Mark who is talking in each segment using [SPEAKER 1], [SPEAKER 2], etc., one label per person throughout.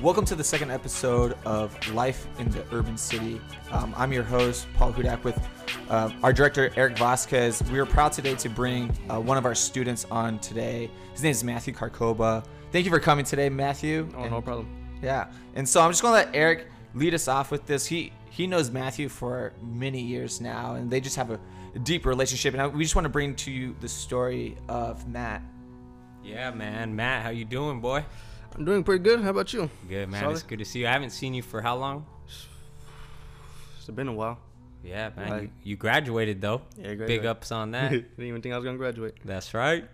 [SPEAKER 1] Welcome to the second episode of Life in the Urban City. Um, I'm your host, Paul Hudak, with uh, our director, Eric Vasquez. We are proud today to bring uh, one of our students on today. His name is Matthew Carcoba. Thank you for coming today, Matthew.
[SPEAKER 2] Oh,
[SPEAKER 1] And-
[SPEAKER 2] no problem.
[SPEAKER 1] Yeah, and so I'm just gonna let Eric lead us off with this. He he knows Matthew for many years now, and they just have a, deep relationship. And I, we just want to bring to you the story of Matt.
[SPEAKER 3] Yeah, man. Matt, how you doing, boy?
[SPEAKER 2] I'm doing pretty good. How about you?
[SPEAKER 3] Good, man.
[SPEAKER 2] Solid.
[SPEAKER 3] It's good to see you. I haven't seen you for how long?
[SPEAKER 2] It's been a while.
[SPEAKER 3] Yeah, man.
[SPEAKER 2] Like-
[SPEAKER 3] you, you graduated though.
[SPEAKER 2] Yeah,
[SPEAKER 3] Big ups on that.
[SPEAKER 2] Didn't even think I was gonna graduate.
[SPEAKER 3] That's right.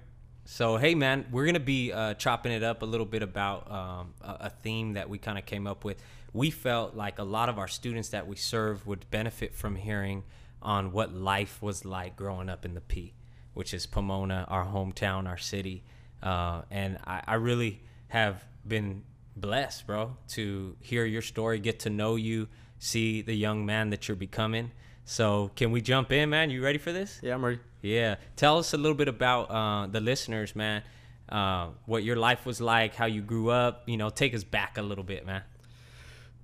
[SPEAKER 3] So, hey, man, we're gonna be uh, chopping it up a little bit about um, a, a theme that we kind of came up with. We felt like a lot of our students that we serve would benefit from hearing on what life was like growing up in the P, which is Pomona, our hometown, our city. Uh, and I, I really have been blessed, bro, to hear your story, get to know you, see the young man that you're becoming. So, can we jump in, man? You ready for this?
[SPEAKER 2] Yeah, I'm ready.
[SPEAKER 3] Yeah. Tell us a little bit about uh, the listeners, man. Uh, what your life was like, how you grew up. You know, take us back a little bit, man.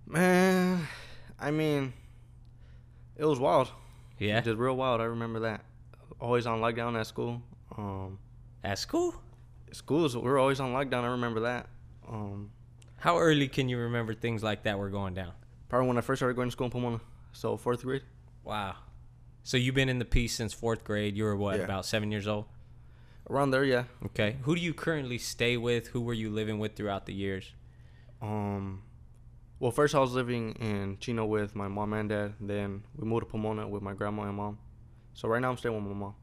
[SPEAKER 2] Man, I mean, it was wild.
[SPEAKER 3] Yeah.
[SPEAKER 2] Just real wild. I remember that. Always on lockdown at school. Um,
[SPEAKER 3] At school?
[SPEAKER 2] schools we were always on lockdown. I remember that. Um,
[SPEAKER 3] How early can you remember things like that were going down?
[SPEAKER 2] probably when I first started going to school in Pomona. So fourth grade.
[SPEAKER 3] Wow. So you've been in the piece since fourth grade. You were what,
[SPEAKER 2] Yeah.
[SPEAKER 3] about seven years old?
[SPEAKER 2] Around there, yeah.
[SPEAKER 3] Okay. Who do you currently stay with? Who were you living with throughout the years?
[SPEAKER 2] Um, well, first I was living in Chino with my mom and dad. Then we moved to Pomona with my grandma and mom. So right now I'm staying with my mom.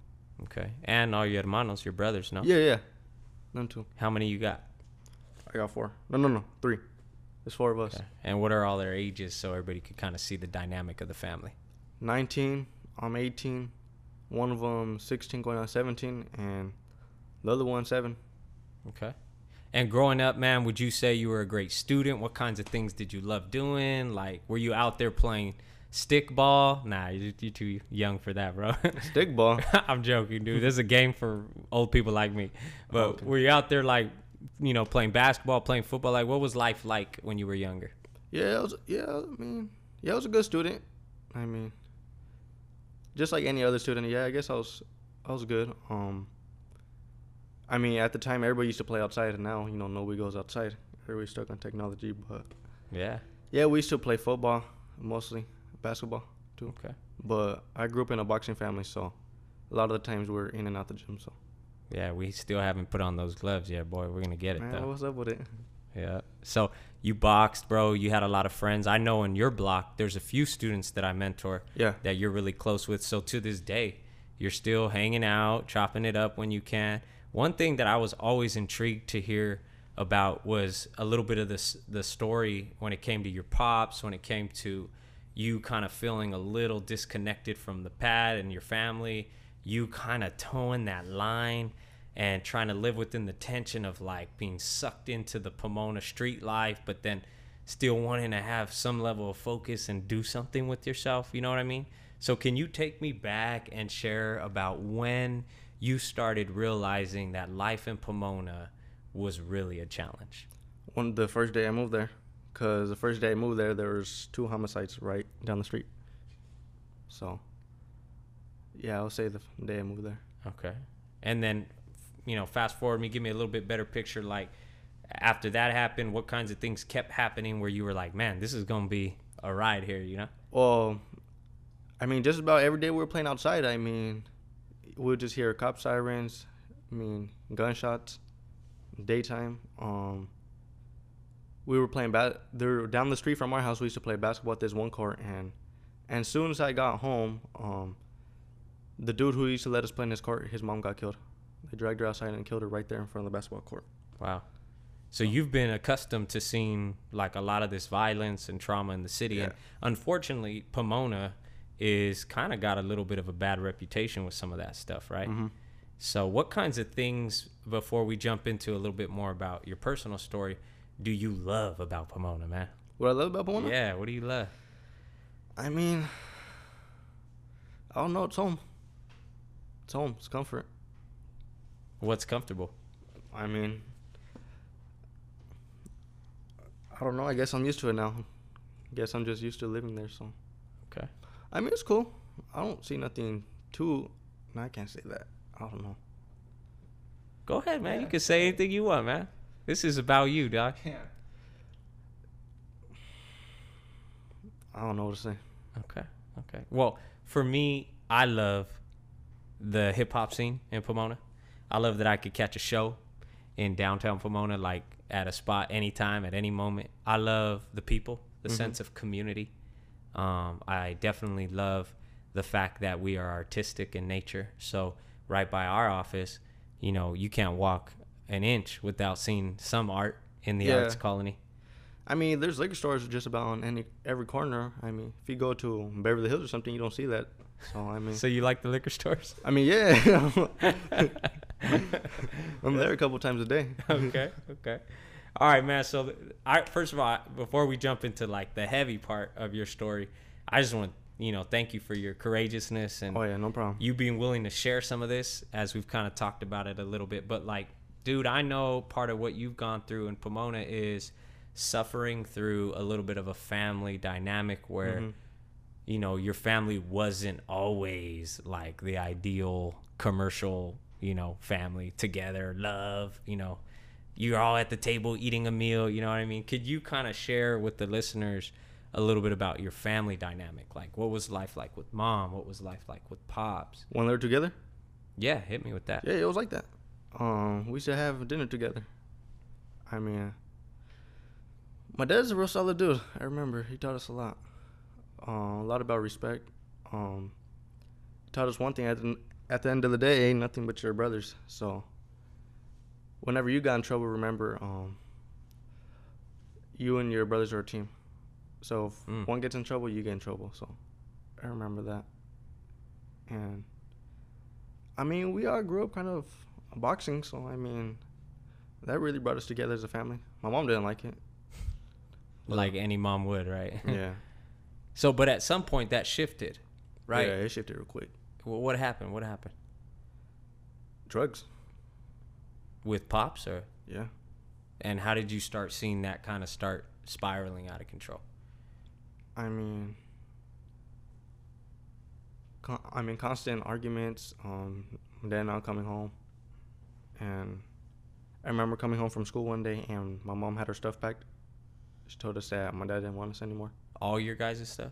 [SPEAKER 3] Okay. And all your hermanos, your brothers, no?
[SPEAKER 2] Yeah, yeah. Them too.
[SPEAKER 3] How many you got?
[SPEAKER 2] I got four. No, no, no. Three. There's four of us.
[SPEAKER 3] Okay. And what are all their ages so everybody could kind of see the dynamic of the family?
[SPEAKER 2] 19. I'm 18. One of them 16 going on 17. And the other one 7.
[SPEAKER 3] Okay. And growing up, man, would you say you were a great student? What kinds of things did you love doing? Like, were you out there playing stickball? Nah, you're, you're too young for that, bro.
[SPEAKER 2] Stickball?
[SPEAKER 3] I'm joking, dude. This is a game for old people like me. But
[SPEAKER 2] Okay.
[SPEAKER 3] were you out there, like, you know, playing basketball, playing football? Like, what was life like when you were younger?
[SPEAKER 2] yeah, I was, yeah, I mean, yeah, I was a good student. I mean, just like any other student. Yeah, I guess I was, I was good. Um, I mean, at the time, everybody used to play outside, and now, you know, nobody goes outside. Everybody's stuck on technology. But
[SPEAKER 3] Yeah.
[SPEAKER 2] yeah, we used to play football mostly, basketball too.
[SPEAKER 3] Okay.
[SPEAKER 2] But I grew up in a boxing family, so a lot of the times we're in and out the gym. So
[SPEAKER 3] Yeah, we still haven't put on those gloves yet, boy. We're going to get it,
[SPEAKER 2] man,
[SPEAKER 3] though.
[SPEAKER 2] what's up with it?
[SPEAKER 3] Yeah. So you boxed, bro. You had a lot of friends. I know in your block, there's a few students that I mentor
[SPEAKER 2] Yeah.
[SPEAKER 3] that you're really close with. So to this day, you're still hanging out, chopping it up when you can. One thing that I was always intrigued to hear about was a little bit of this the story when it came to your pops, when it came to you kind of feeling a little disconnected from the pad and your family, you kind of towing that line and trying to live within the tension of like being sucked into the Pomona street life, but then still wanting to have some level of focus and do something with yourself. You know what I mean? So, can you take me back and share about when you started realizing that life in Pomona was really a challenge?
[SPEAKER 2] One the first day I moved there, cause the first day I moved there, there was two homicides right down the street. So, yeah, I'll say the day I moved there.
[SPEAKER 3] Okay. And then, you know, fast forward me, give me a little bit better picture. Like, after that happened, what kinds of things kept happening where you were like, man, this is going to be a ride here, you know?
[SPEAKER 2] Well, I mean, just about every day we were playing outside. I mean, we would just hear cop sirens. I mean, gunshots. Daytime. Um, we were playing bat. There down the street from our house. We used to play basketball at this one court, and and as soon as I got home, um, the dude who used to let us play in his court, his mom got killed. They dragged her outside and killed her right there in front of the basketball court.
[SPEAKER 3] Wow. So you've been accustomed to seeing like a lot of this violence and trauma in the city, and unfortunately, Pomona is kind of got a little bit of a bad reputation with some of that stuff, right?
[SPEAKER 2] Mhm.
[SPEAKER 3] So, what kinds of things before we jump into a little bit more about your personal story do you love about Pomona, man?
[SPEAKER 2] What I love about Pomona?
[SPEAKER 3] Yeah, what do you love?
[SPEAKER 2] I mean, I don't know. It's home. It's home. It's comfort.
[SPEAKER 3] What's comfortable?
[SPEAKER 2] I mean, I don't know. I guess I'm used to it now. Guess I'm just used to living there. So
[SPEAKER 3] Okay.
[SPEAKER 2] I mean, it's cool. I don't see nothing too. No, I can't say that. I don't know.
[SPEAKER 3] Go ahead, man. You can say anything you want, man. This is about you, doc.
[SPEAKER 1] Yeah.
[SPEAKER 2] I don't know what to say.
[SPEAKER 3] Okay. Okay. Well, for me, I love the hip hop scene in Pomona. I love that I could catch a show in downtown Pomona, like at a spot anytime, at any moment. I love the people, the sense of community. Um, I definitely love the fact that we are artistic in nature. So, right by our office, you know, you can't walk an inch without seeing some art in the
[SPEAKER 2] Yeah.
[SPEAKER 3] arts colony.
[SPEAKER 2] I mean, there's liquor stores just about on any every corner. I mean, if you go to Beverly Hills or something, you don't see that. So I mean,
[SPEAKER 3] So, you like the liquor stores?
[SPEAKER 2] I mean, yeah. I'm there a couple times a day.
[SPEAKER 3] okay, okay. All right, man. So, I first of all, before we jump into like the heavy part of your story, I just want you know thank you for your courageousness and
[SPEAKER 2] Oh yeah, no problem.
[SPEAKER 3] you being willing to share some of this as we've kind of talked about it a little bit. But like, dude, I know part of what you've gone through in Pomona is suffering through a little bit of a family dynamic where
[SPEAKER 2] Mhm.
[SPEAKER 3] You know your family wasn't always like the ideal commercial you know family together love you know you're all at the table eating a meal you know what i mean could you kind of share with the listeners a little bit about your family dynamic like what was life like with mom what was life like with pops
[SPEAKER 2] When they were together,
[SPEAKER 3] yeah hit me with that
[SPEAKER 2] yeah, it was like that. Um, we used to have dinner together. I mean, my dad's a real solid dude. I remember he taught us a lot. A lot about respect. Um, taught us one thing at the, at the end of the day, ain't nothing but your brothers. So, whenever you got in trouble, remember, um, you and your brothers are a team. So if
[SPEAKER 3] Mm.
[SPEAKER 2] one gets in trouble, you get in trouble. So, I remember that. And I mean, we all grew up kind of boxing, so I mean, that really brought us together as a family. My mom didn't like it.
[SPEAKER 3] like any mom would right
[SPEAKER 2] Yeah.
[SPEAKER 3] so but at some point that shifted right
[SPEAKER 2] Yeah, it shifted real quick.
[SPEAKER 3] Wh- what happened what happened
[SPEAKER 2] Drugs.
[SPEAKER 3] with pops or
[SPEAKER 2] Yeah.
[SPEAKER 3] and how did you start seeing that kind of start spiraling out of control
[SPEAKER 2] I mean, con- I mean, constant arguments. Um, my dad not coming home, and I remember coming home from school one day, and my mom had her stuff packed. She told us that my dad didn't want us anymore.
[SPEAKER 3] All your guys' stuff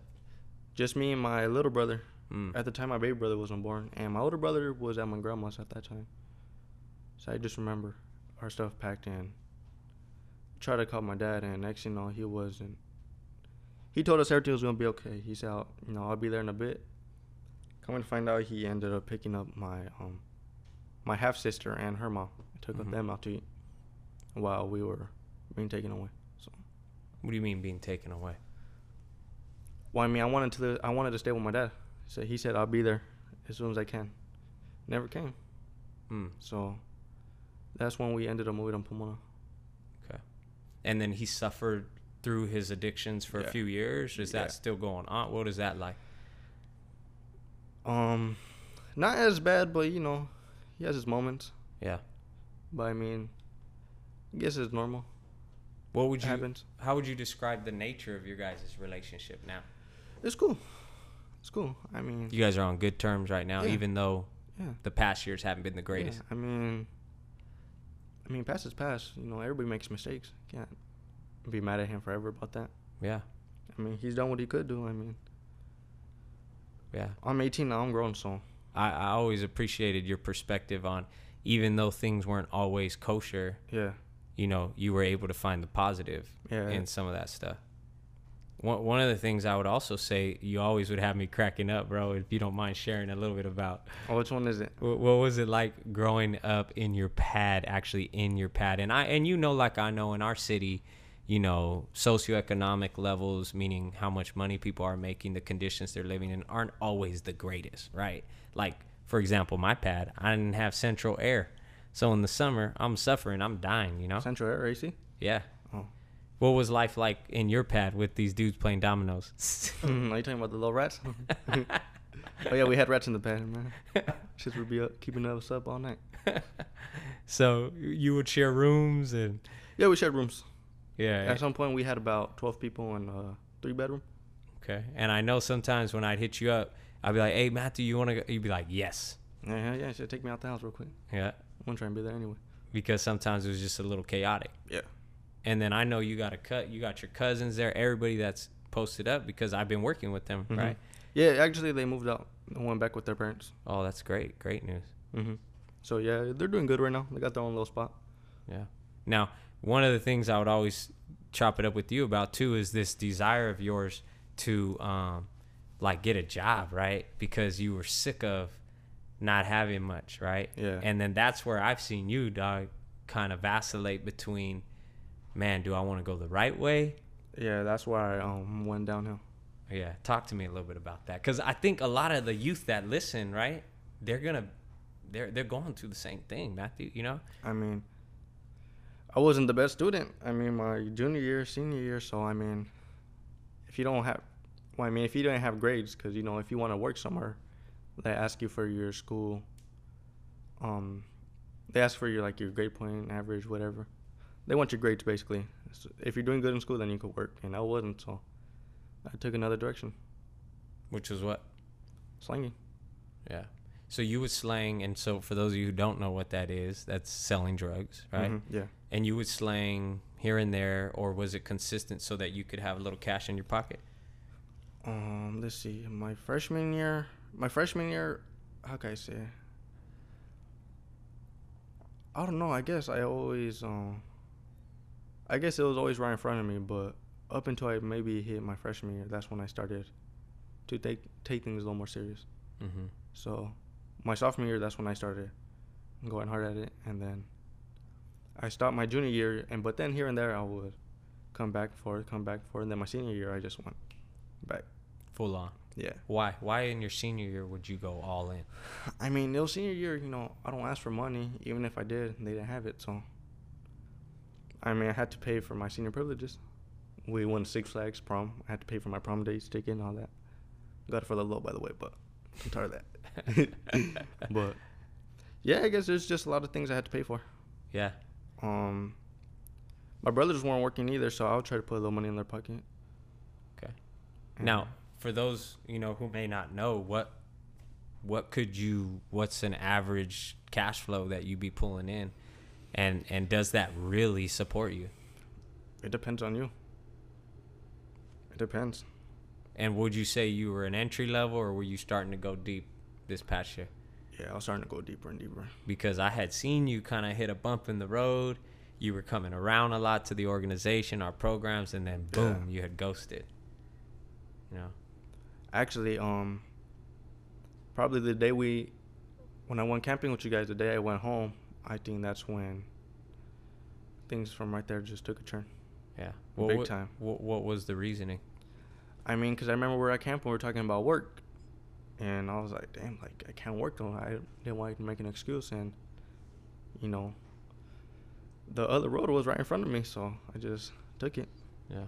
[SPEAKER 2] Just me and my little brother.
[SPEAKER 3] mm.
[SPEAKER 2] At the time, my baby brother wasn't born, and my older brother was at my grandma's at that time. So I just remember our stuff packed in. Tried to call my dad, and next thing you know, he wasn't. He told us everything was gonna be okay. He said, "I'll- "You know, I'll be there in a bit." Come to find out, he ended up picking up my um, my half sister and her mom. He took
[SPEAKER 3] Mhm.
[SPEAKER 2] them out to eat while we were being taken away. So,
[SPEAKER 3] what do you mean being taken away
[SPEAKER 2] well, I mean, I wanted to, I wanted to stay with my dad. So he said, "I'll be there as soon as I can." Never came.
[SPEAKER 3] mm.
[SPEAKER 2] So that's when we ended up moving to Pomona. Okay.
[SPEAKER 3] And then he suffered through his addictions for a few years is
[SPEAKER 2] Yeah.
[SPEAKER 3] that still going on what is that like
[SPEAKER 2] Um, not as bad, but you know, he has his moments.
[SPEAKER 3] yeah
[SPEAKER 2] But I mean, I guess it's normal.
[SPEAKER 3] what would you
[SPEAKER 2] happens.
[SPEAKER 3] how would you describe the nature of your guys' relationship now
[SPEAKER 2] It's cool. It's cool. I mean,
[SPEAKER 3] you guys are on good terms right now
[SPEAKER 2] Yeah.
[SPEAKER 3] even though
[SPEAKER 2] yeah.
[SPEAKER 3] the past years haven't been the greatest
[SPEAKER 2] Yeah, I mean, I mean, past is past. You know, everybody makes mistakes. Can't be mad at him forever about that.
[SPEAKER 3] yeah
[SPEAKER 2] I mean, he's done what he could do. I mean,
[SPEAKER 3] yeah
[SPEAKER 2] I'm 18 now. I'm grown, so
[SPEAKER 3] I, I always appreciated your perspective on even though things weren't always kosher
[SPEAKER 2] yeah,
[SPEAKER 3] you know you were able to find the positive
[SPEAKER 2] yeah.
[SPEAKER 3] in some of that stuff. One one of the things I would also say, you always would have me cracking up, bro. If you don't mind sharing a little bit about
[SPEAKER 2] oh, which one is it?
[SPEAKER 3] what, what was it like growing up in your pad, actually in your pad, and I and you know, like I know in our city, you know, socioeconomic levels, meaning how much money people are making, the conditions they're living in, aren't always the greatest, right? Like for example, my pad, I didn't have central air, so in the summer I'm suffering, I'm dying, you know.
[SPEAKER 2] Central Air AC.
[SPEAKER 3] Yeah. What was life like in your pad with these dudes playing dominoes?
[SPEAKER 2] Mm, are you talking about the little rats? oh yeah, we had rats in the pad, man. Shits would be up, keeping us up all night.
[SPEAKER 3] so you would share rooms and
[SPEAKER 2] Yeah, we shared rooms.
[SPEAKER 3] Yeah.
[SPEAKER 2] At some point, we had about 12 people in a three bedroom.
[SPEAKER 3] Okay. And I know sometimes when I'd hit you up, I'd be like, "Hey, Matthew, you want to?" You'd be like, "Yes."
[SPEAKER 2] Yeah, yeah, yeah. Should take me out the house real quick.
[SPEAKER 3] Yeah.
[SPEAKER 2] I'm gonna try and be there anyway.
[SPEAKER 3] Because sometimes it was just a little chaotic.
[SPEAKER 2] Yeah.
[SPEAKER 3] And then I know you got a cut. You got your cousins there. Everybody that's posted up because I've been working with them,
[SPEAKER 2] Mhm.
[SPEAKER 3] right?
[SPEAKER 2] Yeah, actually, they moved out and went back with their parents.
[SPEAKER 3] Oh, that's great. Great news.
[SPEAKER 2] Mm-hmm. So yeah, they're doing good right now. They got their own little spot.
[SPEAKER 3] Yeah. Now, one of the things I would always chop it up with you about too is this desire of yours to um like get a job, right? Because you were sick of not having much, right?
[SPEAKER 2] Yeah.
[SPEAKER 3] And then that's where I've seen you, dog, kind of vacillate between, man, do I want to go the right way?
[SPEAKER 2] Yeah, that's why I um went downhill.
[SPEAKER 3] Yeah. Talk to me a little bit about that, because I think a lot of the youth that listen, right, they're gonna, they're they're going through the same thing, Matthew. You know?
[SPEAKER 2] I mean, I wasn't the best student. I mean, my junior year, senior year. So I mean, if you don't have, well, I mean, if you don't have grades, because you know, if you want to work somewhere, they ask you for your school. Um, they ask for your like your grade point average, whatever. They want your grades basically. So if you're doing good in school, then you could work, and I wasn't, so I took another direction,
[SPEAKER 3] Which was what?
[SPEAKER 2] slanging.
[SPEAKER 3] Yeah. So you would slang, and so for those of you who don't know what that is, that's selling drugs, right?
[SPEAKER 2] Mhm, Yeah.
[SPEAKER 3] And you would slang here and there, or was it consistent so that you could have a little cash in your pocket?
[SPEAKER 2] Um, let's see. My freshman year, my freshman year, how can I say? I don't know. I guess I always, um, I guess it was always right in front of me. But up until I maybe hit my freshman year, that's when I started to take take things a little more serious.
[SPEAKER 3] Mm-hmm.
[SPEAKER 2] So, my sophomore year, that's when I started going hard at it, and then I stopped my junior year. And but then here and there, I would come back and forth, come back and forth. And then my senior year, I just went back.
[SPEAKER 3] Full on.
[SPEAKER 2] Yeah.
[SPEAKER 3] Why? Why in your senior year would you go all in?
[SPEAKER 2] I mean, it was senior year, you know, I don't ask for money. Even if I did, they didn't have it. So, I mean, I had to pay for my senior privileges. We won Six Flags prom. I had to pay for my prom dates ticket and all that. Got it for the low, by the way, but I'm tired of that. but, yeah, I guess there's just a lot of things I had to pay for.
[SPEAKER 3] Yeah.
[SPEAKER 2] Um, my brothers weren't working either, so I would try to put a little money in their pocket.
[SPEAKER 3] Okay.
[SPEAKER 2] And-
[SPEAKER 3] Now, for those you know who may not know, what what could you? What's an average cash flow that you be pulling in, and and does that really support you?
[SPEAKER 2] it depends on you. It depends.
[SPEAKER 3] And would you say you were an entry level, or were you starting to go deep this past year?
[SPEAKER 2] Yeah, I was starting to go deeper and deeper.
[SPEAKER 3] because I had seen you kind of hit a bump in the road. You were coming around a lot to the organization, our programs, and then boom,
[SPEAKER 2] Yeah.
[SPEAKER 3] you had ghosted. You know,
[SPEAKER 2] Actually, um, probably the day we, when I went camping with you guys, the day I went home, I think that's when things from right there just took a turn.
[SPEAKER 3] yeah,
[SPEAKER 2] Big
[SPEAKER 3] wa-
[SPEAKER 2] time.
[SPEAKER 3] What, what was the reasoning?
[SPEAKER 2] I mean, because I remember we were at camp and we were talking about work, and I was like, damn, like I can't work though. I didn't want to make an excuse, and you know, the other road was right in front of me, so I just took it.
[SPEAKER 3] Yeah.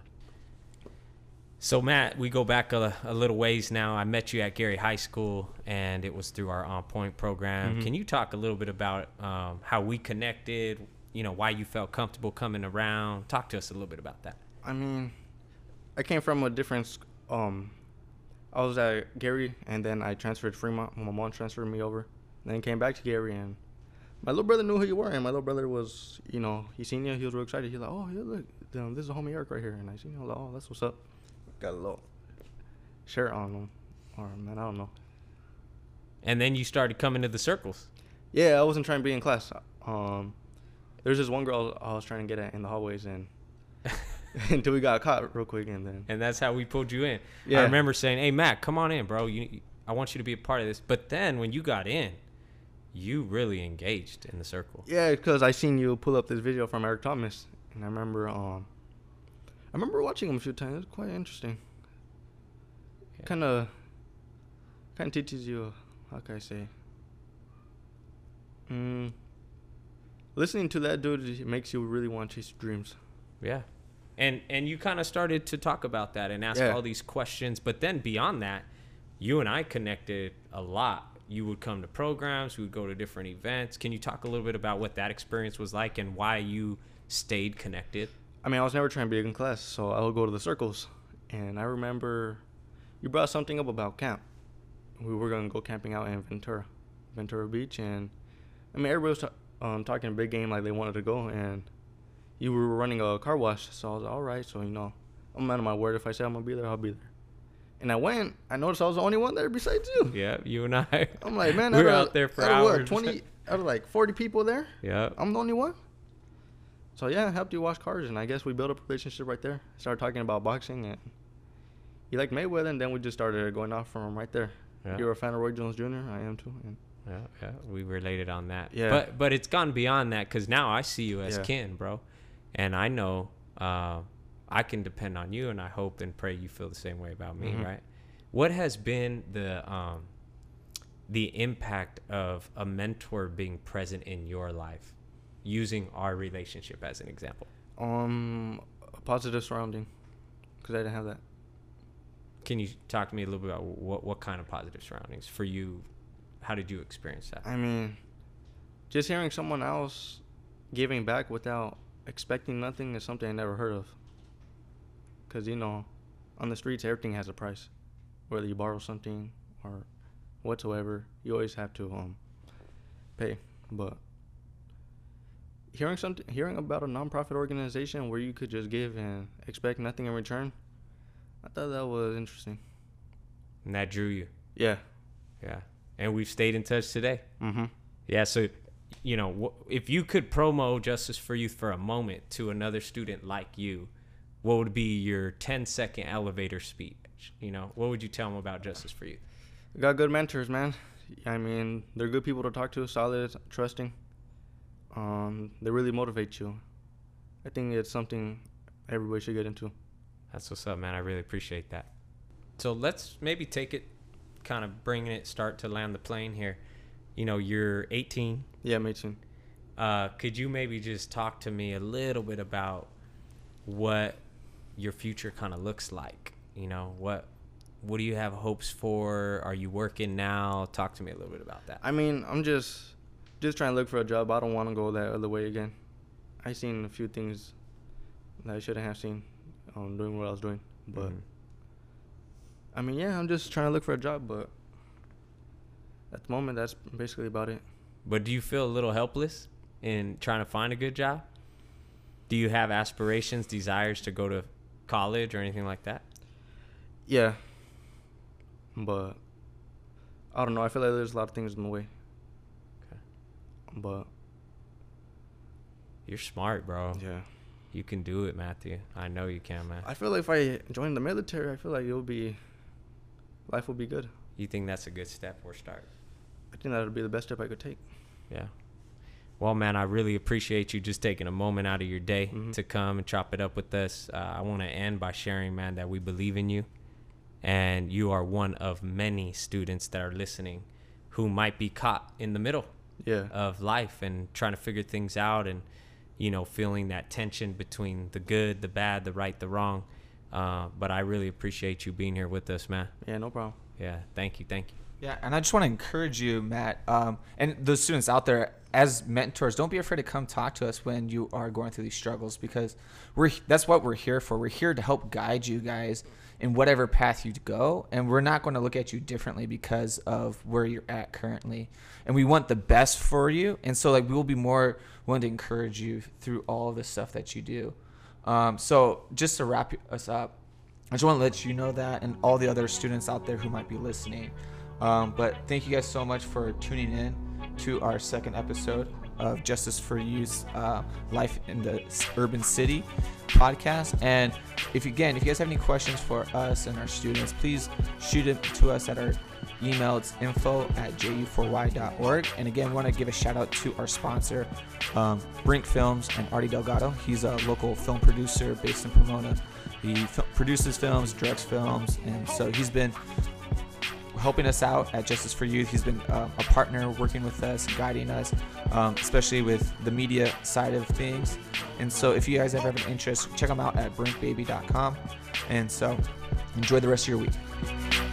[SPEAKER 3] So Matt, we go back a, a little ways now. I met you at Garey High School, and it was through our On Point program.
[SPEAKER 2] Mhm.
[SPEAKER 3] Can you talk a little bit about um, how we connected? You know, why you felt comfortable coming around. Talk to us a little bit about that.
[SPEAKER 2] I mean, I came from a different. Um, I was at Garey, and then I transferred to Fremont. My mom transferred me over. Then came back to Garey, and my little brother knew who you were, and my little brother was, you know, he seen you. He was real excited. He was like, "Oh, yeah, look, this is a homie Eric right here." And I seen him. Like, "Oh, that's what's up." Got a little shirt on him, or man, I don't know.
[SPEAKER 3] And then you started coming to the circles.
[SPEAKER 2] Yeah, I wasn't trying to be in class. Um, there's this one girl I was trying to get at in the hallways, and until we got caught real quick, and then
[SPEAKER 3] and that's how we pulled you in.
[SPEAKER 2] Yeah.
[SPEAKER 3] I remember saying, "Hey, Mac, come on in, bro. You, I want you to be a part of this." But then when you got in, you really engaged in the circle.
[SPEAKER 2] Yeah, because I seen you pull up this video from Eric Thomas, and I remember um, I remember watching him a few times. It was quite interesting.
[SPEAKER 3] Yeah.
[SPEAKER 2] Kind of, kind of teaches you. How can I say? Mm, listening to that dude makes you really want to chase your dreams.
[SPEAKER 3] Yeah. And and you kind of started to talk about that and ask
[SPEAKER 2] Yeah.
[SPEAKER 3] all these questions, but then beyond that, you and I connected a lot. You would come to programs, we would go to different events. Can you talk a little bit about what that experience was like and why you stayed connected?
[SPEAKER 2] I mean, I was never trying to be in class, so I would go to the circles. And I remember you brought something up about camp. We were gonna go camping out in Ventura, Ventura Beach, and I mean everybody was ta- um, talking a big game like they wanted to go, and you were running a car wash, so I was like, all right. So you know, I'm man of my word. If I say I'm gonna be there, I'll be there. And I went. I noticed I was the only one there besides you.
[SPEAKER 3] Yeah, you and I.
[SPEAKER 2] I'm like, man,
[SPEAKER 3] we were
[SPEAKER 2] out
[SPEAKER 3] out there for
[SPEAKER 2] out
[SPEAKER 3] hours.
[SPEAKER 2] What, Twenty out of like 40 people there.
[SPEAKER 3] yeah.
[SPEAKER 2] I'm the only one. So yeah, I helped you wash cars, and I guess we built up a relationship right there. Started talking about boxing, and you like Mayweather, and then we just started going off from right there.
[SPEAKER 3] Yeah.
[SPEAKER 2] You're a fan of Roy Jones Jr. I am too. And
[SPEAKER 3] Yeah, yeah, we related on that.
[SPEAKER 2] Yeah.
[SPEAKER 3] but but it's gone beyond that because now I see you as
[SPEAKER 2] Yeah.
[SPEAKER 3] kin, bro, and I know uh, I can depend on you, and I hope and pray you feel the same way about me,
[SPEAKER 2] Mhm.
[SPEAKER 3] right? What has been the um, the impact of a mentor being present in your life, using our relationship as an example?
[SPEAKER 2] um, a positive surrounding, because I didn't have that.
[SPEAKER 3] Can you talk to me a little bit about what what kind of positive surroundings for you? How did you experience that?
[SPEAKER 2] I mean, just hearing someone else giving back without expecting nothing is something I never heard of. Cause you know, on the streets everything has a price, whether you borrow something or whatsoever, you always have to um pay. But hearing something, hearing about a nonprofit organization where you could just give and expect nothing in return, I thought that was interesting.
[SPEAKER 3] And that drew you,
[SPEAKER 2] Yeah.
[SPEAKER 3] yeah. And we've stayed in touch today.
[SPEAKER 2] Mm-hmm.
[SPEAKER 3] Yeah, so you know, if you could promo Justice for Youth for a moment to another student like you, what would be your 10 second elevator speech? You know, what would you tell them about Justice for Youth?
[SPEAKER 2] Got good mentors, man. I mean, they're good people to talk to, solid, trusting. Um, they really motivate you. I think it's something everybody should get into.
[SPEAKER 3] That's what's up, man. I really appreciate that. So let's maybe take it, kind of bringing it, start to land the plane here. You know, you're 18.
[SPEAKER 2] Yeah, me too.
[SPEAKER 3] Uh, could you maybe just talk to me a little bit about what your future kind of looks like? You know, what what do you have hopes for? Are you working now? Talk to me a little bit about that.
[SPEAKER 2] I mean, I'm just just trying to look for a job. I don't want to go that other way again. I seen a few things that I shouldn't have seen um, doing what I was doing. But
[SPEAKER 3] Mhm.
[SPEAKER 2] I mean, yeah, I'm just trying to look for a job. But at the moment, that's basically about it.
[SPEAKER 3] But do you feel a little helpless in trying to find a good job? Do you have aspirations, desires to go to college or anything like that?
[SPEAKER 2] Yeah. But I don't know. I feel like there's a lot of things in the way. But
[SPEAKER 3] You're smart, bro.
[SPEAKER 2] yeah,
[SPEAKER 3] You can do it, Matthew. I know you can, man.
[SPEAKER 2] I feel like if I join the military, I feel like it'll be life will be good.
[SPEAKER 3] You think that's a good step or start?
[SPEAKER 2] I think that would be the best step I could take.
[SPEAKER 3] Yeah. Well, man, I really appreciate you just taking a moment out of your day
[SPEAKER 2] Mhm.
[SPEAKER 3] to come and chop it up with us. Uh, I want to end by sharing, man, that we believe in you. And you are one of many students that are listening who might be caught in the middle
[SPEAKER 2] Yeah.
[SPEAKER 3] of life and trying to figure things out and, you know, feeling that tension between the good, the bad, the right, the wrong. Uh, but I really appreciate you being here with us, man.
[SPEAKER 2] yeah, no problem.
[SPEAKER 3] Yeah. Thank you. Thank you.
[SPEAKER 1] Yeah, and I just want to encourage you, Matt, um, and those students out there as mentors. Don't be afraid to come talk to us when you are going through these struggles because we're that's what we're here for. We're here to help guide you guys in whatever path you go, and we're not going to look at you differently because of where you're at currently. And we want the best for you, and so like we will be more willing to encourage you through all the stuff that you do. Um, so just to wrap us up, I just want to let you know that, and all the other students out there who might be listening. Um, but thank you guys so much for tuning in to our second episode of Justice for Youth uh, Life in the Urban City podcast. And if again, if you guys have any questions for us and our students, please shoot it to us at our email. It's info at ju4y.org. And again, want to give a shout out to our sponsor, um, Brink Films and Artie Delgado. He's a local film producer based in Pomona. He fil- produces films, directs films, and so he's been helping us out at Justice for Youth. He's been um, a partner working with us, guiding us, um, especially with the media side of things. And so, if you guys ever have an interest, check him out at brinkbaby.com. And so, enjoy the rest of your week.